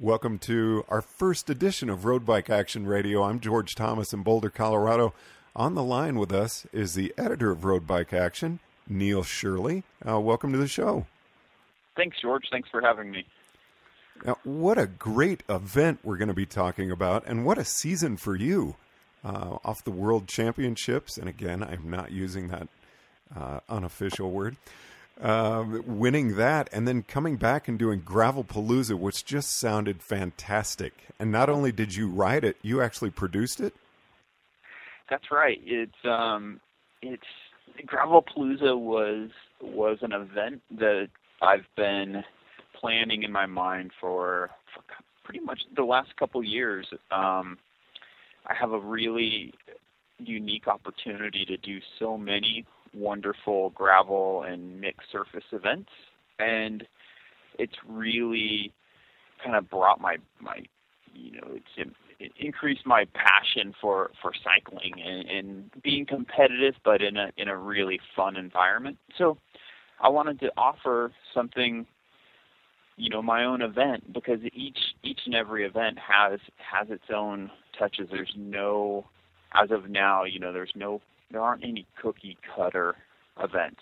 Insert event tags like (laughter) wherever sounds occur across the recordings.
Welcome to our first edition of Road Bike Action Radio. I'm George Thomas in Boulder, Colorado. On the line with us is the editor of Road Bike Action, Neil Shirley. Uh, welcome to the show. Thanks, George. Thanks for having me. Now, what a great event we're going to be talking about, and what a season for you uh, off the World Championships. And again, I'm not using that uh, unofficial word. Um, winning that and then coming back and doing Gravelpalooza, which just sounded fantastic. And not only did you ride it, you actually produced it. That's right. It's um, it's Gravelpalooza was was an event that I've been planning in my mind for, for pretty much the last couple years. Um, I have a really unique opportunity to do so many wonderful gravel and mixed surface events, and it's really kind of brought my my you know it's it increased my passion for for cycling and, and being competitive, but in a in a really fun environment. So I wanted to offer something you know my own event because each each and every event has has its own touches there's no as of now you know there's no there aren't any cookie cutter events.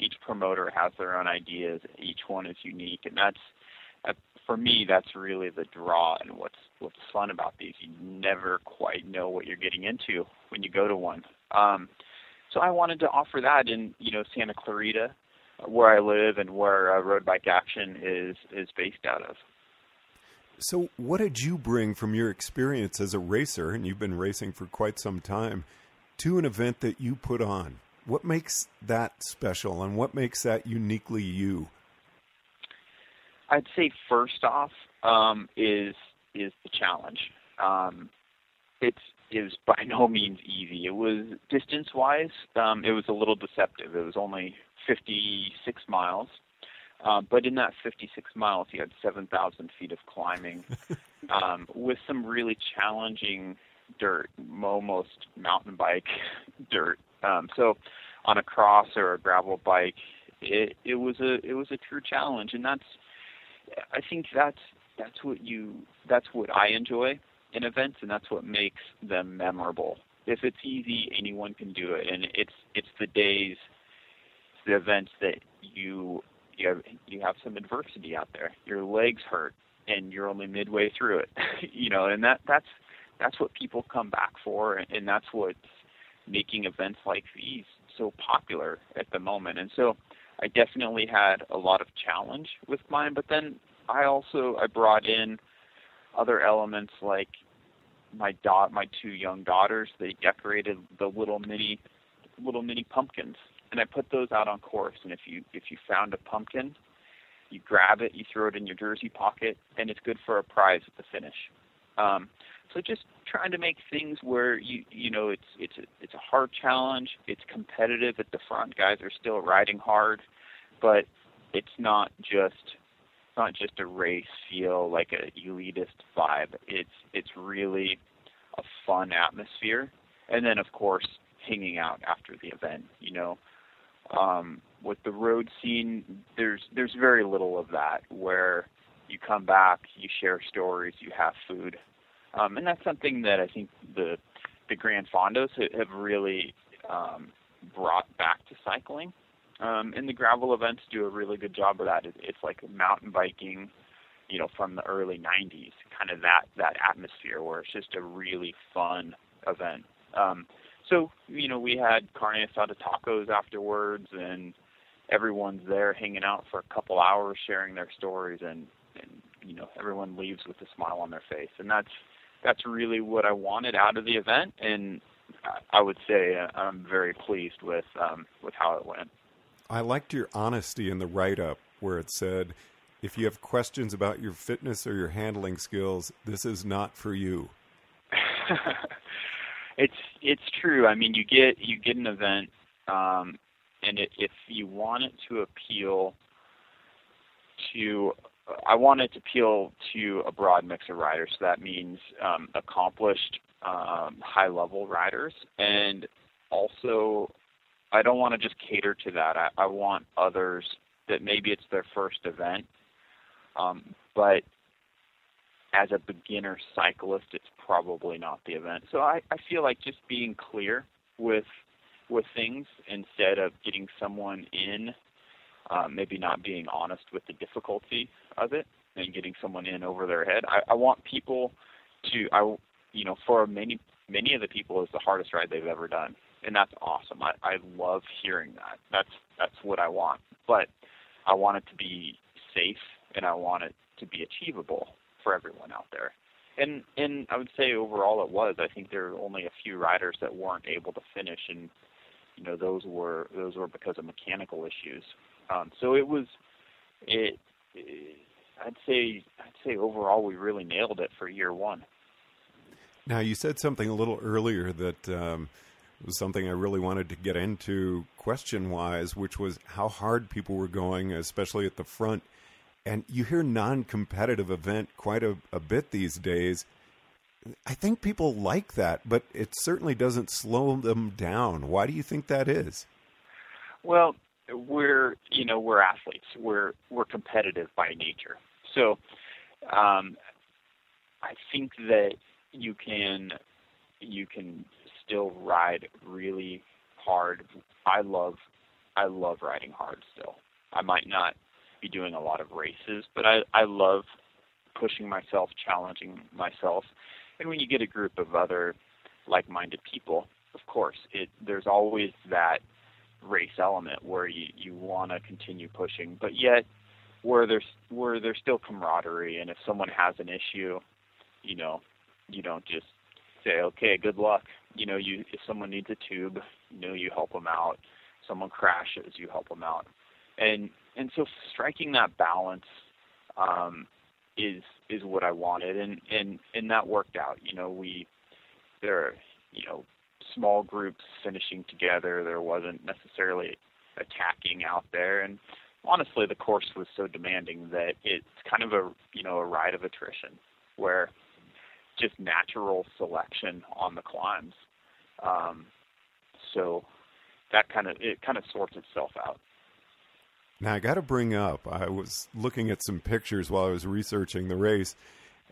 Each promoter has their own ideas. Each one is unique, and that's uh, for me. That's really the draw and what's what's fun about these. You never quite know what you're getting into when you go to one. Um, so I wanted to offer that in you know Santa Clarita, where I live and where uh, Road Bike Action is is based out of. So, what did you bring from your experience as a racer, and you've been racing for quite some time, to an event that you put on? What makes that special, and what makes that uniquely you? I'd say first off um, is is the challenge. Um, it's is by no means easy. It was distance wise, um, it was a little deceptive. It was only 56 miles, uh, but in that 56 miles, you had 7,000 feet of climbing (laughs) um, with some really challenging dirt, almost mountain bike (laughs) dirt. Um, so on a cross or a gravel bike, it it was a it was a true challenge, and that's I think that's that's what you that's what I enjoy in events, and that's what makes them memorable. If it's easy, anyone can do it, and it's it's the days, the events that you you have you have some adversity out there. Your legs hurt, and you're only midway through it, (laughs) you know, and that that's that's what people come back for, and that's what's making events like these so popular at the moment. And so I definitely had a lot of challenge with mine, but then I also I brought in other elements like my dot my two young daughters. They decorated the little mini little mini pumpkins and I put those out on course. And if you if you found a pumpkin you grab it you throw it in your jersey pocket and it's good for a prize at the finish. Um, so just trying to make things where you you know it's it's a, it's a hard challenge. It's competitive at the front. Guys are still riding hard, but it's not just it's not just a race feel like a elitist vibe. It's it's really a fun atmosphere. And then of course hanging out after the event. You know, um, with the road scene, there's there's very little of that where you come back, you share stories, you have food, um, and that's something that I think the the Gran Fondos have really um, brought back to cycling. Um, and the gravel events do a really good job of that. It, It's like mountain biking, you know, from the early '90s, kind of that that atmosphere where it's just a really fun event. Um, so you know, we had carne asada tacos afterwards, and everyone's there hanging out for a couple hours, sharing their stories, and and you know, everyone leaves with a smile on their face, and that's that's really what I wanted out of the event, and I would say uh, I'm very pleased with um, with how it went. I liked your honesty in the write up where it said, "If you have questions about your fitness or your handling skills, this is not for you." (laughs) it's it's true. I mean, you get you get an event, um, and it, if you want it to appeal to I wanted to appeal to a broad mix of riders. So that means um, accomplished, um, high level riders, and also I don't want to just cater to that. I, I want others that maybe it's their first event, um, but as a beginner cyclist, it's probably not the event. So I, I feel like just being clear with with things instead of getting someone in, um, maybe not being honest with the difficulty of it and getting someone in over their head. I, I want people to, I, you know, for many many of the people, it's the hardest ride they've ever done, and that's awesome. I, I love hearing that. That's that's what I want, but I want it to be safe and I want it to be achievable for everyone out there. And and I would say overall it was. I think there were only a few riders that weren't able to finish, and you know those were those were because of mechanical issues. Um, so it was it, it. I'd say I'd say overall we really nailed it for year one. Now you said something a little earlier that um, was something I really wanted to get into question wise, which was how hard people were going, especially at the front and you hear non-competitive event quite a, a bit these days. I think people like that, but it certainly doesn't slow them down. Why do you think that is? Well, we're you know we're athletes. We're we're competitive by nature. So um, I think that you can you can still ride really hard. I love I love riding hard still. I might not be doing a lot of races, but I I love pushing myself, challenging myself. And when you get a group of other like-minded people, of course, it there's always that race element where you you want to continue pushing, but yet where there's where there's still camaraderie and if someone has an issue, you know, you don't just say, "Okay, good luck." You know, you if someone needs a tube, you know, you help them out. Someone crashes, you help them out. And and so striking that balance um, is is what I wanted, and and and that worked out. You know, we there you know small groups finishing together. There wasn't necessarily attacking out there, and honestly, the course was so demanding that it's kind of a you know a ride of attrition where just natural selection on the climbs. Um, so that kind of it kind of sorts itself out. Now, I got to bring up, I was looking at some pictures while I was researching the race,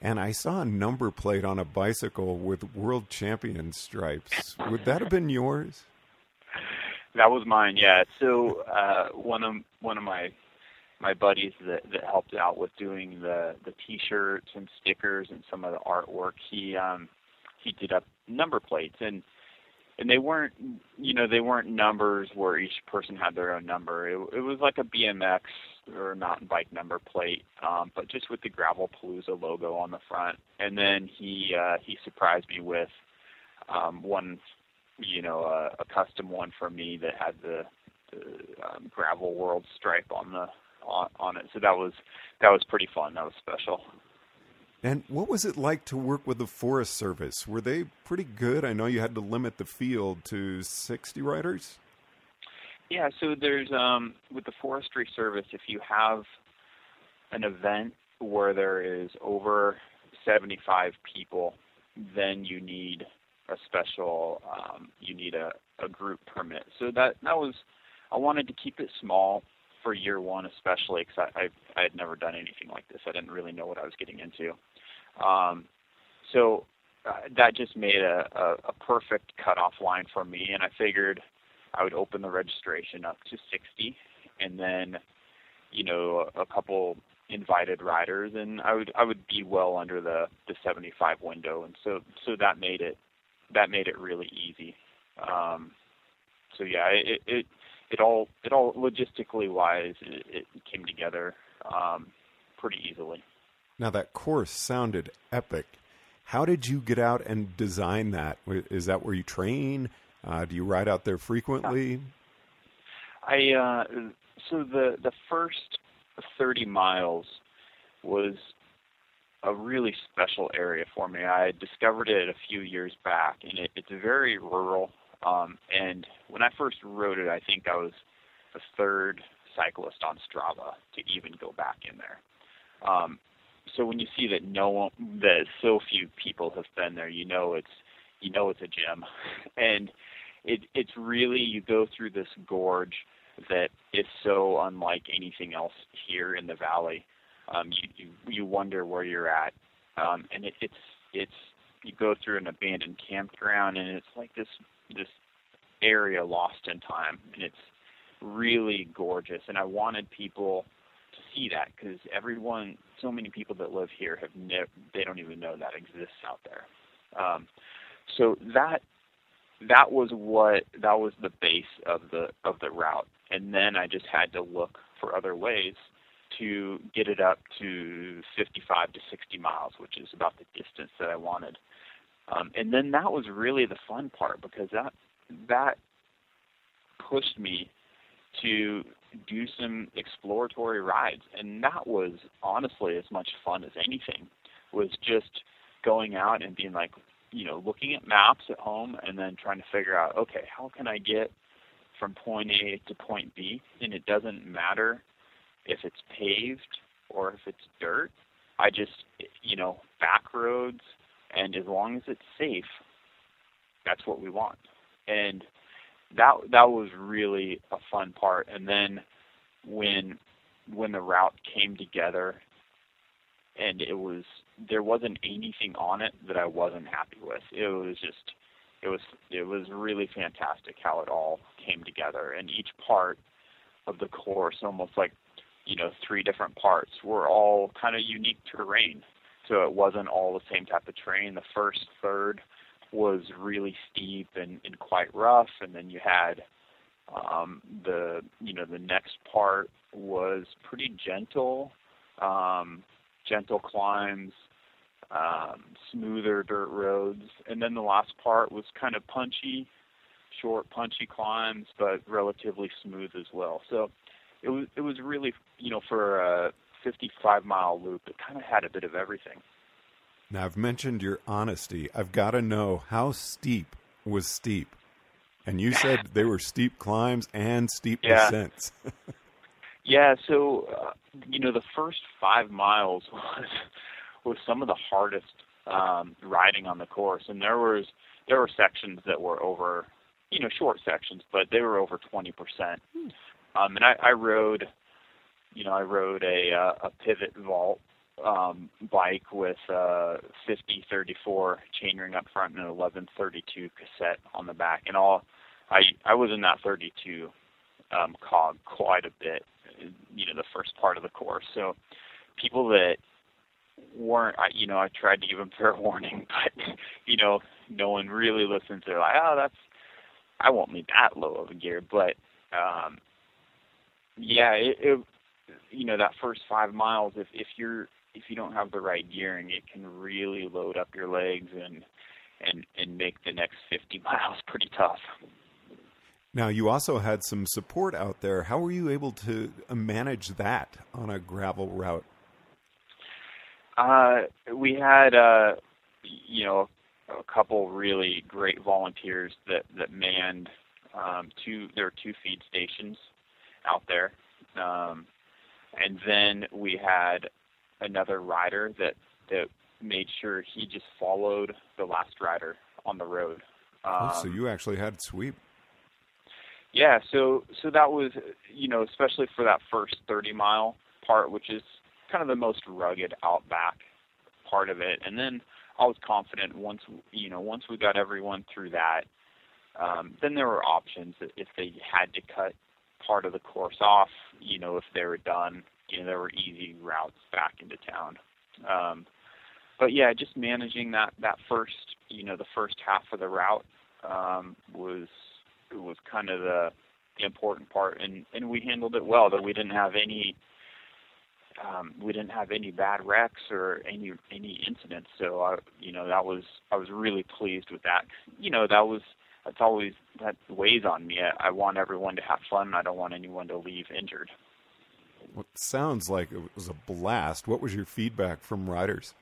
and I saw a number plate on a bicycle with world champion stripes. Would that have been yours? That was mine, yeah. So uh, one of one of my my buddies that that helped out with doing the the t-shirts and stickers and some of the artwork, he um he did up number plates and and they weren't you know they weren't numbers where each person had their own number it, it was like a bmx or mountain bike number plate um but just with the gravelpalooza logo on the front and then he uh he surprised me with um one you know a, custom one for me that had the, the um, gravel world stripe on the on, on it so that was that was pretty fun that was special and what was it like to work with the Forest Service? Were they pretty good? I know you had to limit the field to 60 riders. Yeah, so there's um, with the Forestry Service, if you have an event where there is over 75 people, then you need a special, um, you need a, a group permit. So that that was, I wanted to keep it small for year one, especially because I, I I had never done anything like this. I didn't really know what I was getting into. Um, so uh, that just made a, a, a perfect cutoff line for me, and I figured I would open the registration up to 60, and then you know a, couple invited riders, and I would I would be well under the the 75 window, and so so that made it that made it really easy. Um, so yeah, it, it it all it all logistically wise it, it came together um, pretty easily. Now that course sounded epic. How did you get out and design that? Is that where you train? Uh, do you ride out there frequently? I uh, so the the first thirty miles was a really special area for me. I discovered it a few years back, and it, it's very rural. Um, and when I first rode it, I think I was the third cyclist on Strava to even go back in there. Um, so when you see that no one, that so few people have been there, you know it's you know it's a gem, and it it's really you go through this gorge that is so unlike anything else here in the valley. Um, you, you you wonder where you're at um, and it, it's it's you go through an abandoned campground, and it's like this this area lost in time, and it's really gorgeous. And I wanted people to see that because everyone, so many people that live here have never, they don't even know that exists out there. Um, so that that was what that was the base of the of the route, and then I just had to look for other ways to get it up to 55 to 60 miles, which is about the distance that I wanted. Um, and then that was really the fun part because that that pushed me to do some exploratory rides, and that was honestly as much fun as anything. Was just going out and being like, you know, looking at maps at home and then trying to figure out, okay, how can I get from point A to point B? And it doesn't matter if it's paved or if it's dirt. I just, you know, back roads, and as long as it's safe, that's what we want. And that that was really a fun part. And then when when the route came together, and it was there wasn't anything on it that I wasn't happy with. It was just it was it was really fantastic how it all came together, and each part of the course, almost like you know three different parts, were all kind of unique terrain. So it wasn't all the same type of terrain. The first third was really steep and, and quite rough, and then you had um, the you know the next part was pretty gentle, um, gentle climbs, um, smoother dirt roads, and then the last part was kind of punchy, short punchy climbs, but relatively smooth as well. So it was it was really you know for a 55 mile loop, it kind of had a bit of everything. Now, I've mentioned your honesty. I've got to know how steep was steep. And you said (laughs) they were steep climbs and steep yeah. descents. (laughs) yeah, so uh, you know the first five miles (laughs) was was some of the hardest um, riding on the course, and there was there were sections that were over, you know, short sections, but they were over twenty percent. Hmm. Um, and I, I rode, you know, I rode a uh, a pivot vault um, bike with uh, 5034 chainring up front and an 1132 cassette on the back. And all I I was in that 32 um, cog quite a bit, you know, the first part of the course. So people that weren't, I, you know, I tried to give them (laughs) fair warning, but you know, no one really listens. They're like, oh, that's I won't need that low of a gear, but um, yeah, it, it you know that first five miles if if you're if you don't have the right gearing, it can really load up your legs and and and make the next 50 (laughs) miles pretty tough. Now, you also had some support out there. How were you able to manage that on a gravel route? Uh, we had, uh, you know, a couple really great volunteers that that manned um, two. There were two feed stations out there, um, and then we had another rider that that made sure he just followed the last rider on the road. Um, oh, so um, you actually had sweep. Yeah, so so that was you know especially for that first 30 mile part, which is kind of the most rugged outback part of it, and then I was confident once you know once we got everyone through that, um, then there were options if they had to cut part of the course off, you know if they were done you know, there were easy routes back into town. Um, but yeah, just managing that that first, you know, the first half of the route um, was was kind of the, the important part, and and we handled it well. That we didn't have any um, we didn't have any bad wrecks or any any incidents. So I, you know, that was I was really pleased with that. You know, that was that's always that weighs on me. I, I want everyone to have fun. I don't want anyone to leave injured. What sounds like it was a blast. What was your feedback from riders?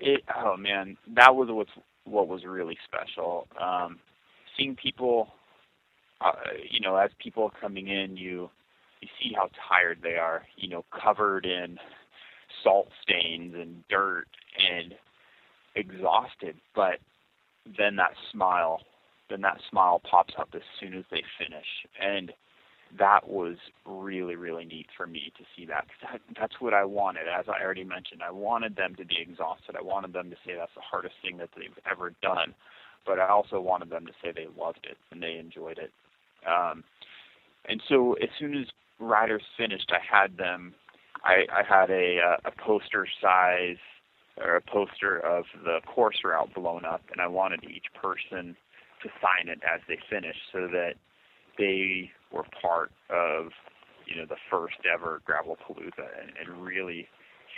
It, oh man, that was what's what was really special. Um, seeing people, uh, you know, as people are coming in, you you see how tired they are. You know, covered in salt stains and dirt and exhausted, but then that smile, then that smile pops up as soon as they finish, and that was really really neat for me to see that because that, that's what I wanted. As I already mentioned, I wanted them to be exhausted. I wanted them to say that's the hardest thing that they've ever done, but I also wanted them to say they loved it and they enjoyed it. Um, and so as soon as riders finished, I had them. I, I had a a poster size or a poster of the course route blown up, and I wanted each person to sign it as they finished, so that they were part of you know the first ever gravelpalooza and, and really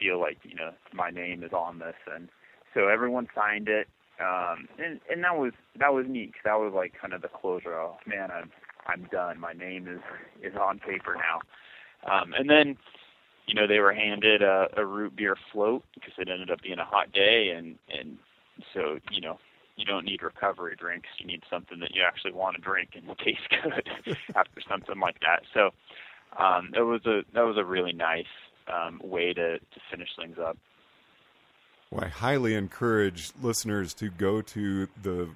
feel like you know my name is on this and so everyone signed it um and and that was that was neat cause that was like kind of the closure oh man i'm i'm done my name is is on paper now um and then you know they were handed a, a root beer float because it ended up being a hot day and and so you know you don't need recovery drinks. You need something that you actually want to drink and will (laughs) taste good (laughs) after something like that. So um, it was a that was a really nice um, way to to finish things up. Well, I highly encourage listeners to go to the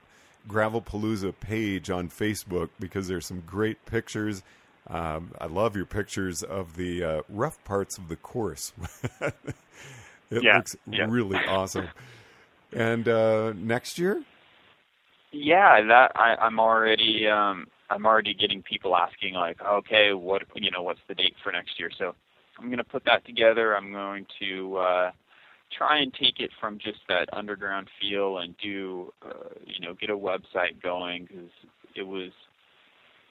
Gravelpalooza page on Facebook because there's some great pictures. Um, I love your pictures of the uh, rough parts of the course. (laughs) it yeah, looks yeah. really awesome. And uh, next year? Yeah, that I, I'm already um, I'm already getting people asking like, okay, what you know, what's the date for next year? So I'm going to put that together. I'm going to uh, try and take it from just that underground feel and do uh, you know get a website going because it was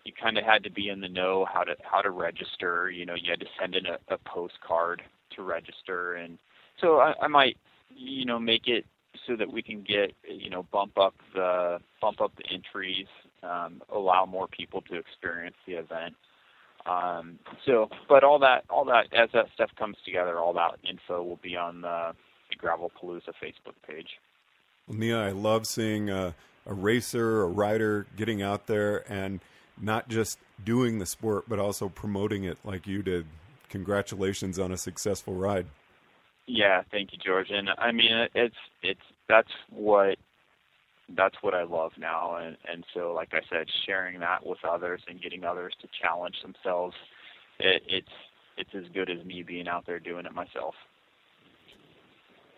you kind of had to be in the know how to how to register. You know, you had to send in a, a postcard to register, and so I, I might you know make it so that we can get you know bump up the bump up the entries, um, allow more people to experience the event. Um, so, but all that all that as that stuff comes together, all that info will be on the, the Gravel Palooza Facebook page. Well, Neil, I love seeing a, a racer, a rider getting out there and not just doing the sport, but also promoting it like you did. Congratulations on a successful ride. Yeah, thank you, George. And I mean, it's it's that's what that's what I love now, and and so like I said, sharing that with others and getting others to challenge themselves, it, it's it's as good as me being out there doing it myself.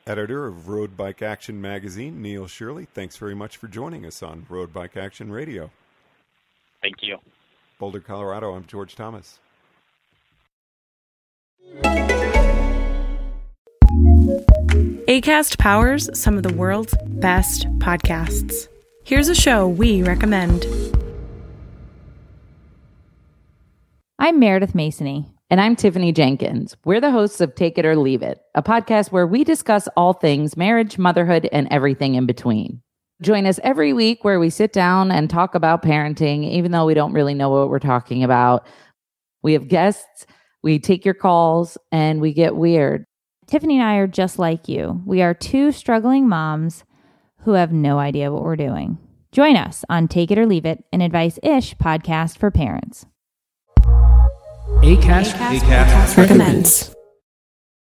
Editor of Road Bike Action magazine, Neil Shirley. Thanks very much for joining us on Road Bike Action Radio. Thank you. Boulder, Colorado. I'm George Thomas. ACAST powers some of the world's best podcasts. Here's a show we recommend. I'm Meredith Masony. And I'm Tiffany Jenkins. We're the hosts of Take It or Leave It, a podcast where we discuss all things marriage, motherhood, and everything in between. Join us every week where we sit down and talk about parenting, even though we don't really know what we're talking about. We have guests, we take your calls, and we get weird. Tiffany and I are just like you. We are two struggling moms who have no idea what we're doing. Join us on Take It or Leave It, an advice ish podcast for parents. ACAST, ACAST, recommends.